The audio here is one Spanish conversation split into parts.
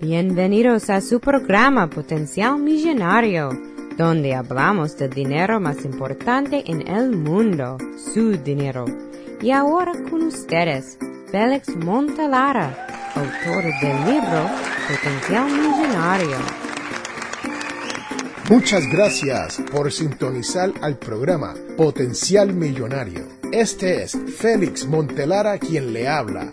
Bienvenidos a su programa Potencial Millonario, donde hablamos del dinero más importante en el mundo, su dinero. Y ahora con ustedes, Félix Montalara, autor del libro Potencial Millonario. Muchas gracias por sintonizar al programa Potencial Millonario. Este es Félix Montelara quien le habla.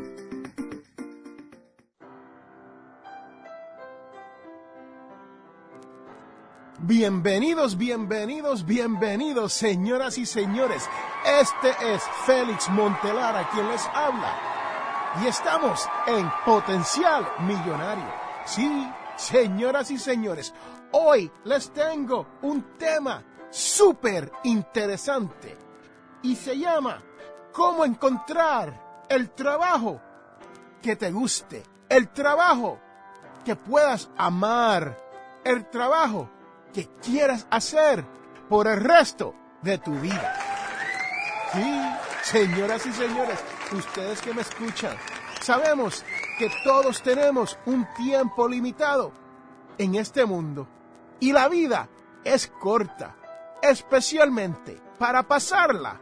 Bienvenidos, bienvenidos, bienvenidos, señoras y señores. Este es Félix Montelara quien les habla. Y estamos en Potencial Millonario. Sí, señoras y señores, hoy les tengo un tema súper interesante y se llama ¿Cómo encontrar el trabajo que te guste? El trabajo que puedas amar. El trabajo que quieras hacer por el resto de tu vida. Sí, señoras y señores, ustedes que me escuchan, sabemos que todos tenemos un tiempo limitado en este mundo y la vida es corta, especialmente para pasarla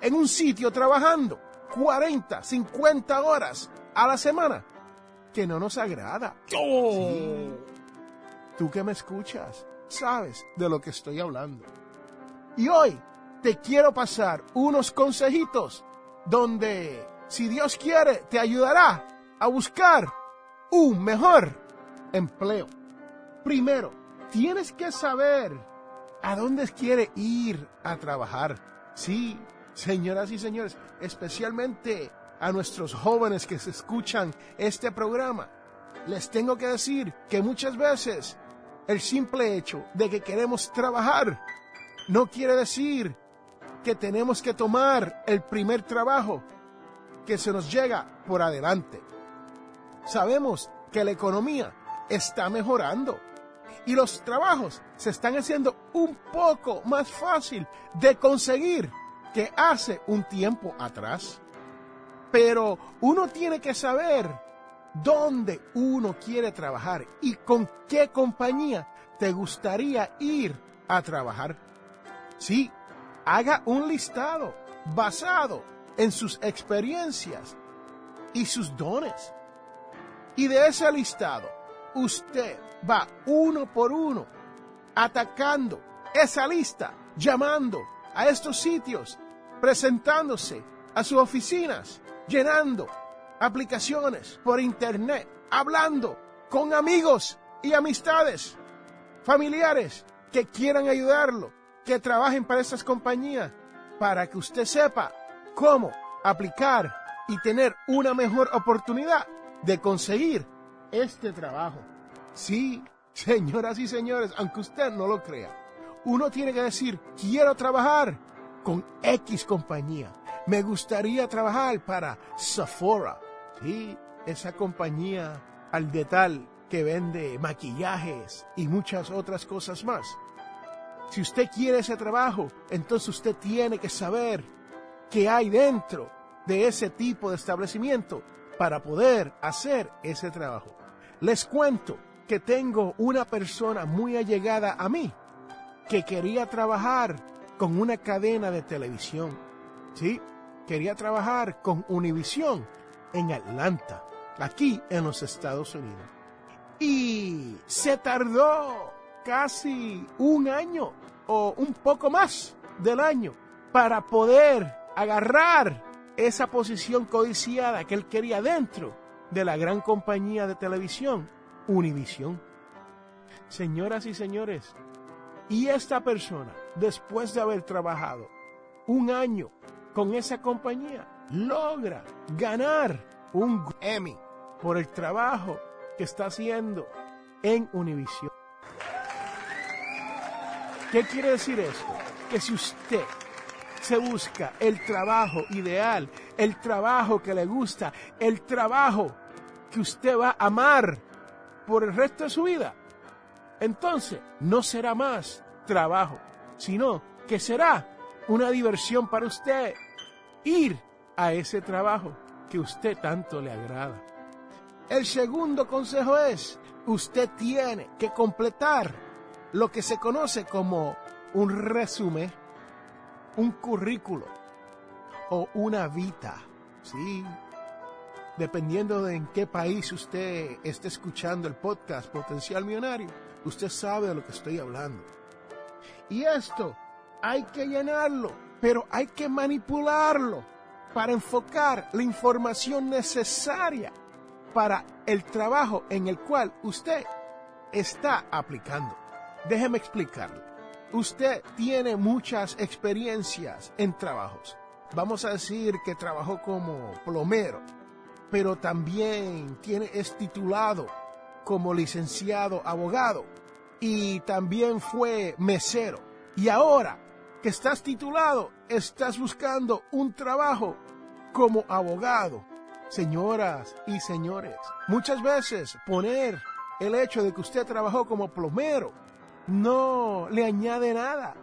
en un sitio trabajando 40, 50 horas a la semana que no nos agrada. Sí. Tú que me escuchas, sabes de lo que estoy hablando. Y hoy te quiero pasar unos consejitos donde, si Dios quiere, te ayudará a buscar un mejor empleo. Primero, tienes que saber a dónde quiere ir a trabajar. Sí, señoras y señores, especialmente a nuestros jóvenes que se escuchan este programa, les tengo que decir que muchas veces el simple hecho de que queremos trabajar no quiere decir que tenemos que tomar el primer trabajo que se nos llega por adelante. Sabemos que la economía está mejorando y los trabajos se están haciendo un poco más fácil de conseguir que hace un tiempo atrás. Pero uno tiene que saber dónde uno quiere trabajar y con qué compañía te gustaría ir a trabajar. Sí, haga un listado basado en sus experiencias y sus dones. Y de ese listado, usted va uno por uno atacando esa lista, llamando a estos sitios, presentándose a sus oficinas, llenando aplicaciones por internet, hablando con amigos y amistades, familiares que quieran ayudarlo, que trabajen para esas compañías, para que usted sepa cómo aplicar y tener una mejor oportunidad de conseguir este trabajo. Sí, señoras y señores, aunque usted no lo crea, uno tiene que decir, quiero trabajar con X compañía. Me gustaría trabajar para Sephora, Sí, esa compañía al detal que vende maquillajes y muchas otras cosas más. Si usted quiere ese trabajo, entonces usted tiene que saber qué hay dentro de ese tipo de establecimiento para poder hacer ese trabajo. Les cuento que tengo una persona muy allegada a mí que quería trabajar con una cadena de televisión. Sí, quería trabajar con Univisión en Atlanta, aquí en los Estados Unidos. Y se tardó casi un año o un poco más del año para poder agarrar esa posición codiciada que él quería dentro de la gran compañía de televisión, Univision. Señoras y señores, y esta persona, después de haber trabajado un año con esa compañía, logra ganar un Emmy por el trabajo que está haciendo en Univision. ¿Qué quiere decir esto? Que si usted se busca el trabajo ideal, el trabajo que le gusta, el trabajo que usted va a amar por el resto de su vida, entonces no será más trabajo, sino que será una diversión para usted ir a ese trabajo que usted tanto le agrada. El segundo consejo es, usted tiene que completar lo que se conoce como un resumen, un currículo o una vita. Sí, dependiendo de en qué país usted esté escuchando el podcast Potencial Millonario, usted sabe de lo que estoy hablando. Y esto hay que llenarlo, pero hay que manipularlo para enfocar la información necesaria para el trabajo en el cual usted está aplicando. Déjeme explicarlo. Usted tiene muchas experiencias en trabajos. Vamos a decir que trabajó como plomero, pero también tiene, es titulado como licenciado abogado y también fue mesero. Y ahora que estás titulado, estás buscando un trabajo como abogado. Señoras y señores, muchas veces poner el hecho de que usted trabajó como plomero no le añade nada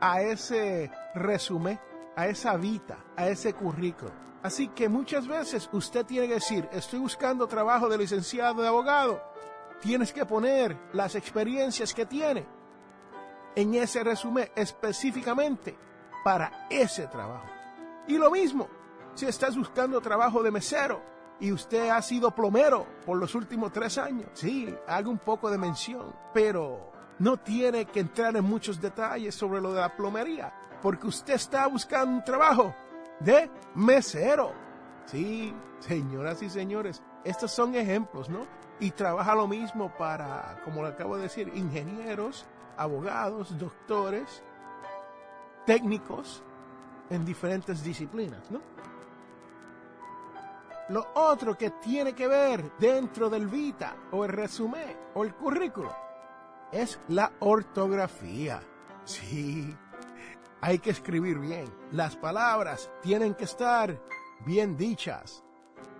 a ese resumen, a esa vida, a ese currículo. Así que muchas veces usted tiene que decir, estoy buscando trabajo de licenciado de abogado. Tienes que poner las experiencias que tiene en ese resumen específicamente para ese trabajo. Y lo mismo, si estás buscando trabajo de mesero y usted ha sido plomero por los últimos tres años, sí, haga un poco de mención, pero no tiene que entrar en muchos detalles sobre lo de la plomería, porque usted está buscando un trabajo de mesero. Sí, señoras y señores, estos son ejemplos, ¿no? Y trabaja lo mismo para, como le acabo de decir, ingenieros, abogados, doctores, técnicos en diferentes disciplinas, ¿no? Lo otro que tiene que ver dentro del vita o el resumen o el currículo es la ortografía. Sí, hay que escribir bien. Las palabras tienen que estar bien dichas.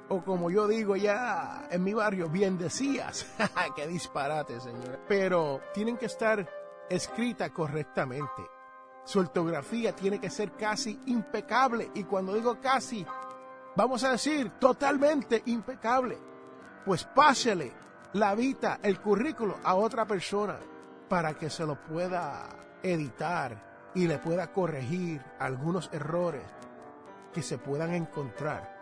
O como yo digo ya en mi barrio, bien decías. ¡Qué disparate, señora! Pero tienen que estar escritas correctamente. Su ortografía tiene que ser casi impecable. Y cuando digo casi, vamos a decir totalmente impecable. Pues pásele la vida, el currículo a otra persona para que se lo pueda editar y le pueda corregir algunos errores que se puedan encontrar.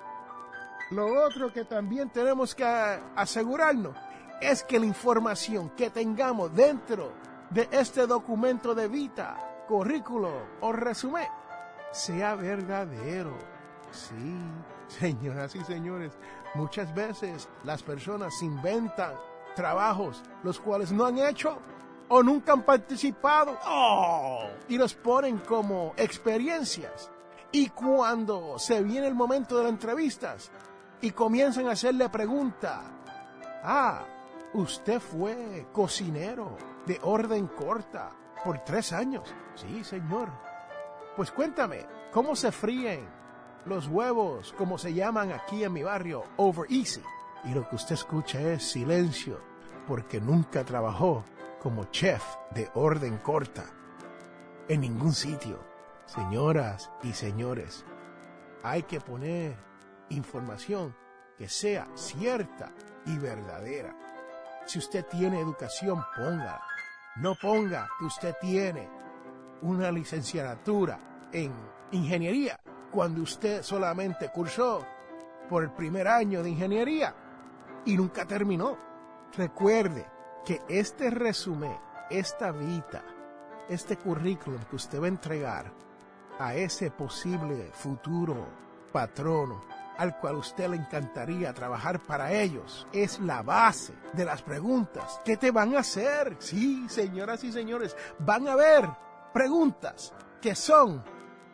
Lo otro que también tenemos que asegurarnos es que la información que tengamos dentro de este documento de vida, currículo o resumen sea verdadero. Sí, señoras y señores, muchas veces las personas inventan trabajos los cuales no han hecho o nunca han participado oh, y los ponen como experiencias. Y cuando se viene el momento de las entrevistas y comienzan a hacerle pregunta, ah, usted fue cocinero de orden corta por tres años. Sí, señor. Pues cuéntame, ¿cómo se fríen los huevos, como se llaman aquí en mi barrio, over easy? Y lo que usted escucha es silencio, porque nunca trabajó como chef de orden corta en ningún sitio. Señoras y señores, hay que poner información que sea cierta y verdadera. Si usted tiene educación, ponga. No ponga que usted tiene una licenciatura en ingeniería cuando usted solamente cursó por el primer año de ingeniería y nunca terminó. Recuerde que este resumen, esta vida, este currículum que usted va a entregar a ese posible futuro patrono al cual usted le encantaría trabajar para ellos, es la base de las preguntas que te van a hacer. Sí, señoras y señores, van a haber preguntas que son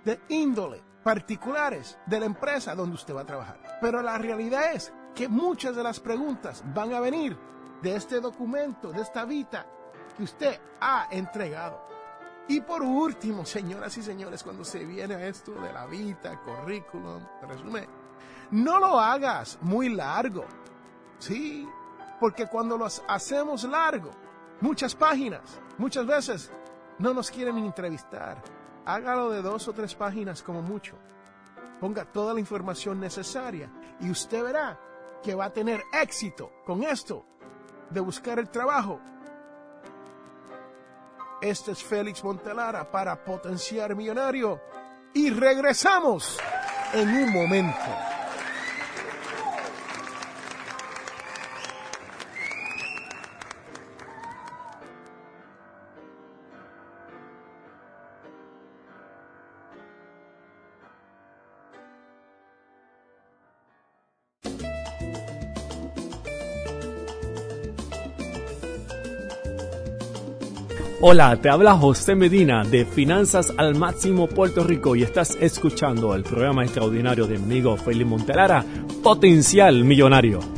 de índole particulares de la empresa donde usted va a trabajar. Pero la realidad es que muchas de las preguntas van a venir de este documento, de esta vida que usted ha entregado. Y por último, señoras y señores, cuando se viene a esto de la vida, currículum, resumen, no lo hagas muy largo. Sí, porque cuando lo hacemos largo, muchas páginas, muchas veces no nos quieren entrevistar. Hágalo de dos o tres páginas como mucho. Ponga toda la información necesaria y usted verá que va a tener éxito con esto de buscar el trabajo. Este es Félix Montelara para Potenciar Millonario y regresamos en un momento. Hola, te habla José Medina de Finanzas al Máximo Puerto Rico y estás escuchando el programa extraordinario de mi amigo Felipe Montelara, Potencial Millonario.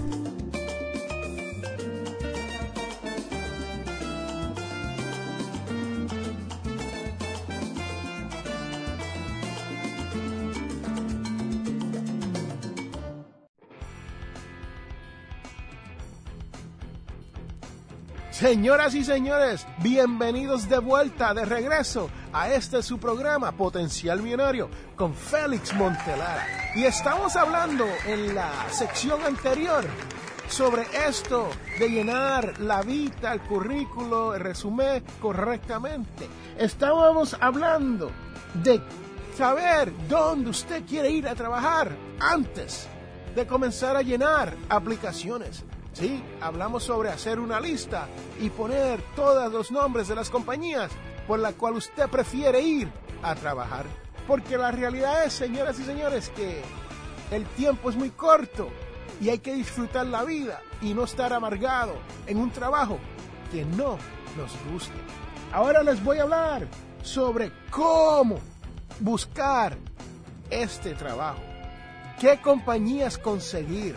Señoras y señores, bienvenidos de vuelta, de regreso a este su programa Potencial Millonario con Félix Montelara. Y estamos hablando en la sección anterior sobre esto de llenar la vida, el currículo, el resumen correctamente. Estábamos hablando de saber dónde usted quiere ir a trabajar antes de comenzar a llenar aplicaciones. Sí, hablamos sobre hacer una lista y poner todos los nombres de las compañías por la cual usted prefiere ir a trabajar. Porque la realidad es, señoras y señores, que el tiempo es muy corto y hay que disfrutar la vida y no estar amargado en un trabajo que no nos guste. Ahora les voy a hablar sobre cómo buscar este trabajo, qué compañías conseguir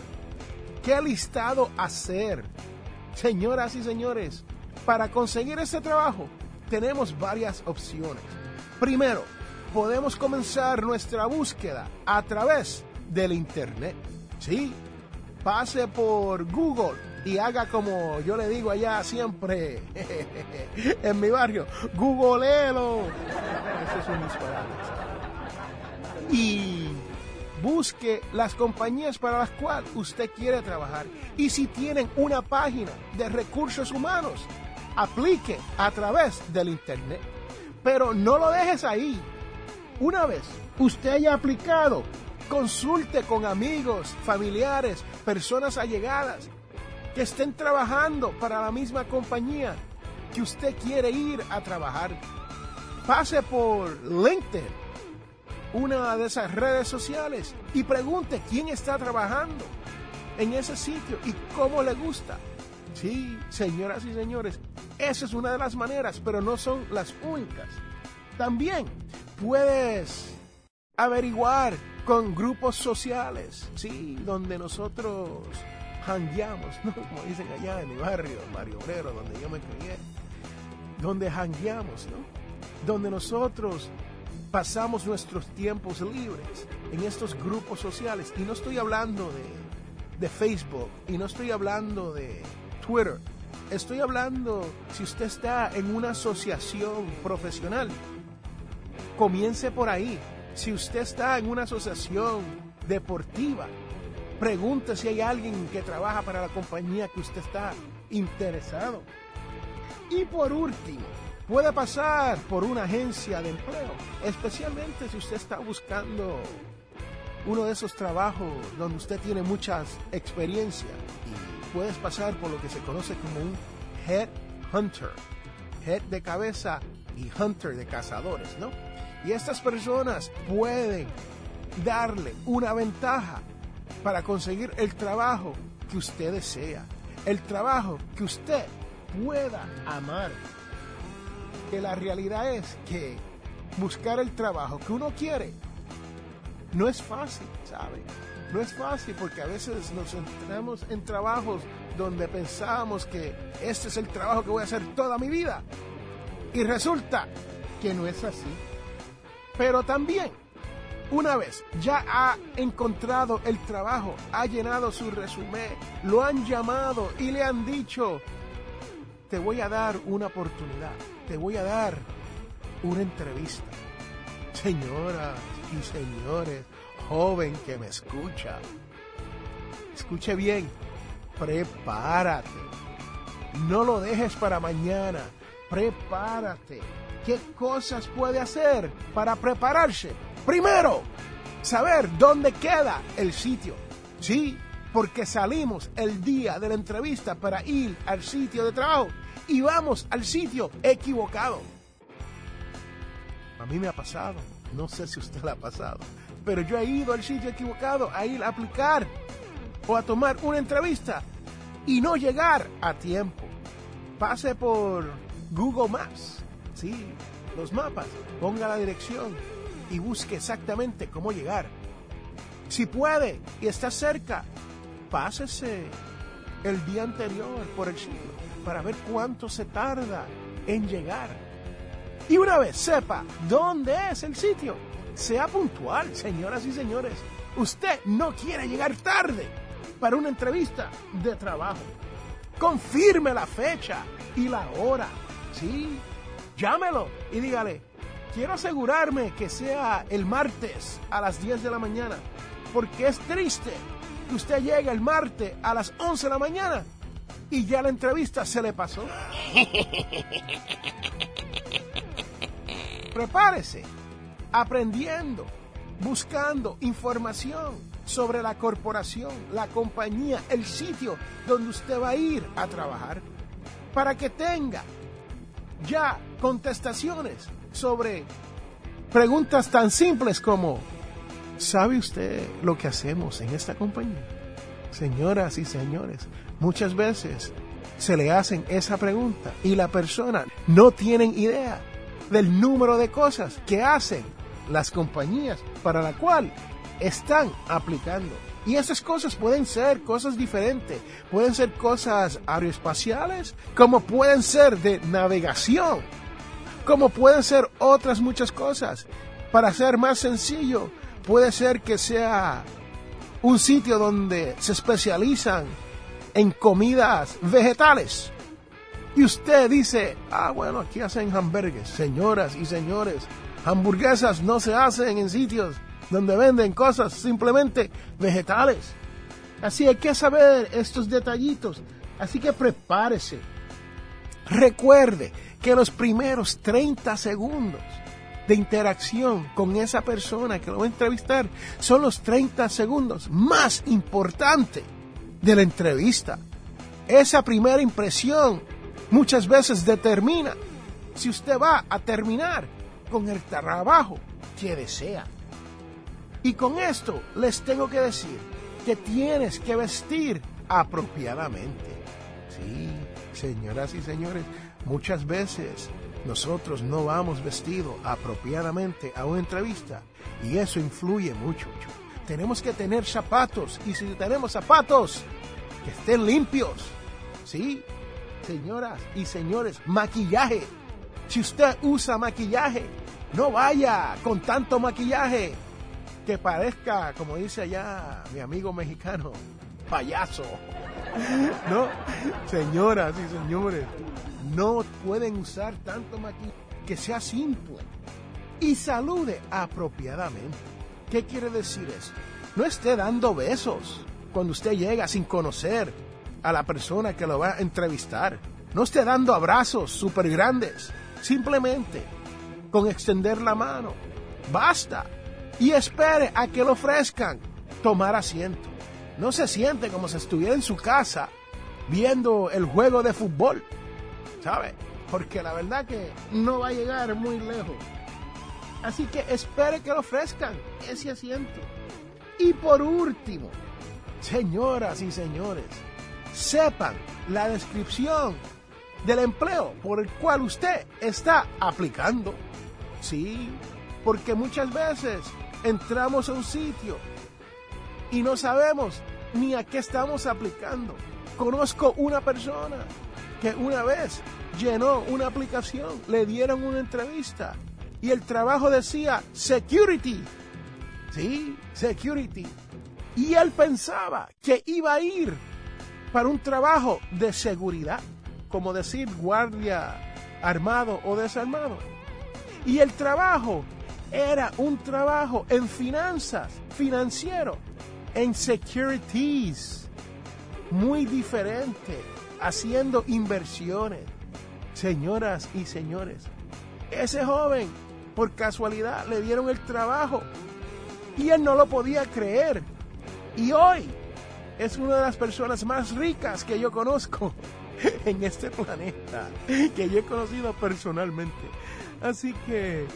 ¿Qué listado hacer? Señoras y señores, para conseguir este trabajo tenemos varias opciones. Primero, podemos comenzar nuestra búsqueda a través del Internet. Sí, pase por Google y haga como yo le digo allá siempre en mi barrio, googleelo. Ese es un disparate. Y busque las compañías para las cuales usted quiere trabajar. Y si tienen una página de recursos humanos, aplique a través del Internet. Pero no lo dejes ahí. Una vez usted haya aplicado, consulte con amigos, familiares, personas allegadas que estén trabajando para la misma compañía que usted quiere ir a trabajar. Pase por LinkedIn una de esas redes sociales y pregunte quién está trabajando en ese sitio y cómo le gusta. Sí, señoras y señores, esa es una de las maneras, pero no son las únicas. También puedes averiguar con grupos sociales, sí, donde nosotros hangueamos, ¿no? Como dicen allá en mi barrio, Mario Obrero, donde yo me crié, donde hangueamos, ¿no? Donde nosotros pasamos nuestros tiempos libres en estos grupos sociales. Y no estoy hablando de, de, Facebook y no estoy hablando de Twitter. Estoy hablando si usted está en una asociación profesional. Comience por ahí. Si usted está en una asociación deportiva, pregunte si hay alguien que trabaja para la compañía que usted está interesado. Y por último, puede pasar por una agencia de empleo, especialmente si usted está buscando uno de esos trabajos donde usted tiene mucha experiencia y puedes pasar por lo que se conoce como un head hunter, head de cabeza y hunter de cazadores, ¿no? Y estas personas pueden darle una ventaja para conseguir el trabajo que usted desea, el trabajo que usted pueda amar que la realidad es que buscar el trabajo que uno quiere no es fácil, ¿sabe? No es fácil porque a veces nos entramos en trabajos donde pensamos que este es el trabajo que voy a hacer toda mi vida. Y resulta que no es así. Pero también, una vez ya ha encontrado el trabajo, ha llenado su resumen, lo han llamado y le han dicho, te voy a dar una oportunidad, te voy a dar una entrevista. Señoras y señores, joven que me escucha, escuche bien, prepárate. No lo dejes para mañana, prepárate. ¿Qué cosas puede hacer para prepararse? Primero, saber dónde queda el sitio. Sí, porque salimos el día de la entrevista para ir al sitio de trabajo y vamos al sitio equivocado. A mí me ha pasado, no sé si usted le ha pasado, pero yo he ido al sitio equivocado a ir a aplicar o a tomar una entrevista y no llegar a tiempo. Pase por Google Maps, sí, los mapas, ponga la dirección y busque exactamente cómo llegar. Si puede y está cerca, pásese el día anterior por el sitio para ver cuánto se tarda en llegar. Y una vez sepa dónde es el sitio, sea puntual, señoras y señores. Usted no quiere llegar tarde para una entrevista de trabajo. Confirme la fecha y la hora. Sí, llámelo y dígale, quiero asegurarme que sea el martes a las 10 de la mañana, porque es triste que usted llegue el martes a las 11 de la mañana y ya la entrevista se le pasó. Prepárese, aprendiendo, buscando información sobre la corporación, la compañía, el sitio donde usted va a ir a trabajar, para que tenga ya contestaciones sobre preguntas tan simples como, ¿sabe usted lo que hacemos en esta compañía? Señoras y señores, muchas veces se le hacen esa pregunta y la persona no tiene idea del número de cosas que hacen las compañías para la cual están aplicando. Y esas cosas pueden ser cosas diferentes, pueden ser cosas aeroespaciales, como pueden ser de navegación, como pueden ser otras muchas cosas. Para ser más sencillo, puede ser que sea un sitio donde se especializan en comidas vegetales. Y usted dice, ah, bueno, aquí hacen hamburgues. Señoras y señores, hamburguesas no se hacen en sitios donde venden cosas simplemente vegetales. Así hay que saber estos detallitos. Así que prepárese. Recuerde que los primeros 30 segundos de interacción con esa persona que lo va a entrevistar son los 30 segundos más importantes de la entrevista. Esa primera impresión muchas veces determina si usted va a terminar con el trabajo que desea. Y con esto les tengo que decir que tienes que vestir apropiadamente. Sí, señoras y señores, muchas veces nosotros no vamos vestidos apropiadamente a una entrevista y eso influye mucho. Tenemos que tener zapatos y si tenemos zapatos, que estén limpios. Sí, señoras y señores, maquillaje. Si usted usa maquillaje, no vaya con tanto maquillaje que parezca, como dice allá mi amigo mexicano, payaso. No, señoras y señores, no pueden usar tanto maquillaje que sea simple y salude apropiadamente. ¿Qué quiere decir eso? No esté dando besos cuando usted llega sin conocer a la persona que lo va a entrevistar. No esté dando abrazos súper grandes. Simplemente con extender la mano. Basta y espere a que le ofrezcan tomar asiento. No se siente como si estuviera en su casa viendo el juego de fútbol, ¿sabe? Porque la verdad que no va a llegar muy lejos. Así que espere que le ofrezcan ese asiento. Y por último, señoras y señores, sepan la descripción del empleo por el cual usted está aplicando. Sí, porque muchas veces entramos a un sitio y no sabemos ni a qué estamos aplicando. Conozco una persona que una vez llenó una aplicación, le dieron una entrevista y el trabajo decía security. Sí, security. Y él pensaba que iba a ir para un trabajo de seguridad, como decir guardia armado o desarmado. Y el trabajo era un trabajo en finanzas, financiero, en securities, muy diferente, haciendo inversiones. Señoras y señores, ese joven, por casualidad, le dieron el trabajo y él no lo podía creer. Y hoy es una de las personas más ricas que yo conozco en este planeta, que yo he conocido personalmente. Así que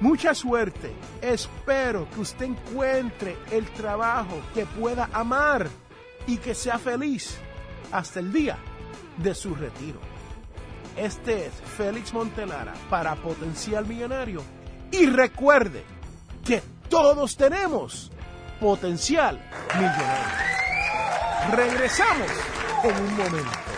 mucha suerte. Espero que usted encuentre el trabajo que pueda amar y que sea feliz hasta el día de su retiro. Este es Félix Montelara para Potencial Millonario. Y recuerde que todos tenemos potencial millonario. Regresamos en un momento.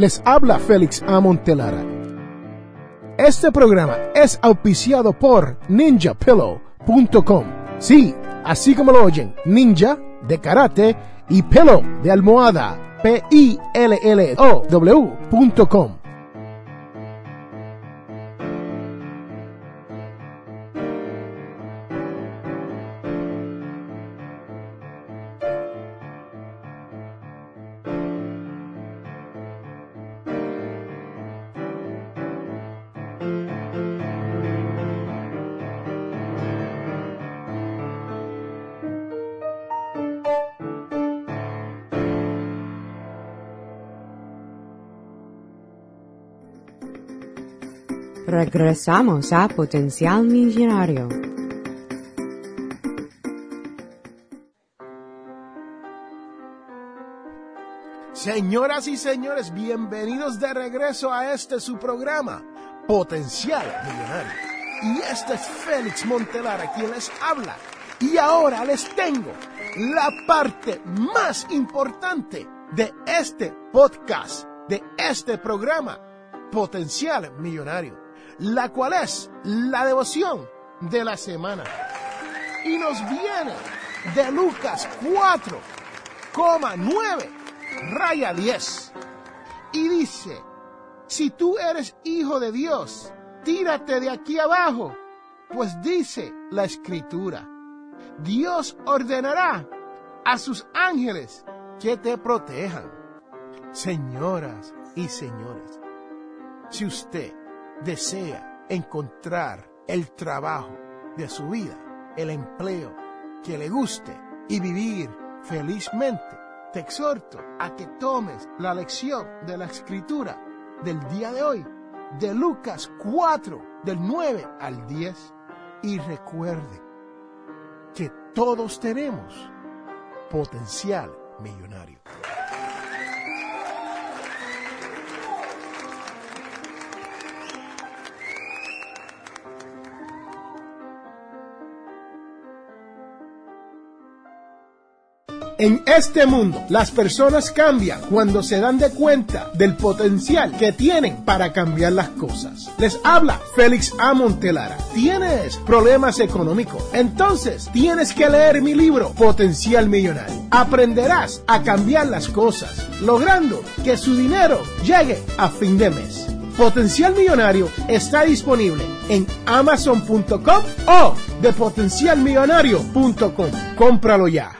Les habla Félix A. Montelara. Este programa es auspiciado por ninjapillow.com. Sí, así como lo oyen, ninja de karate y pillow de almohada. P-I-L-L-O-W.com. Regresamos a Potencial Millonario. Señoras y señores, bienvenidos de regreso a este su programa, Potencial Millonario. Y este es Félix Montelara quien les habla. Y ahora les tengo la parte más importante de este podcast, de este programa, Potencial Millonario la cual es la devoción de la semana. Y nos viene de Lucas 4,9, raya 10. Y dice, si tú eres hijo de Dios, tírate de aquí abajo, pues dice la escritura, Dios ordenará a sus ángeles que te protejan. Señoras y señores, si usted desea encontrar el trabajo de su vida, el empleo que le guste y vivir felizmente, te exhorto a que tomes la lección de la escritura del día de hoy, de Lucas 4, del 9 al 10, y recuerde que todos tenemos potencial millonario. En este mundo, las personas cambian cuando se dan de cuenta del potencial que tienen para cambiar las cosas. Les habla Félix A. Montelara. ¿Tienes problemas económicos? Entonces tienes que leer mi libro Potencial Millonario. Aprenderás a cambiar las cosas, logrando que su dinero llegue a fin de mes. Potencial Millonario está disponible en amazon.com o de potencialmillonario.com. Cómpralo ya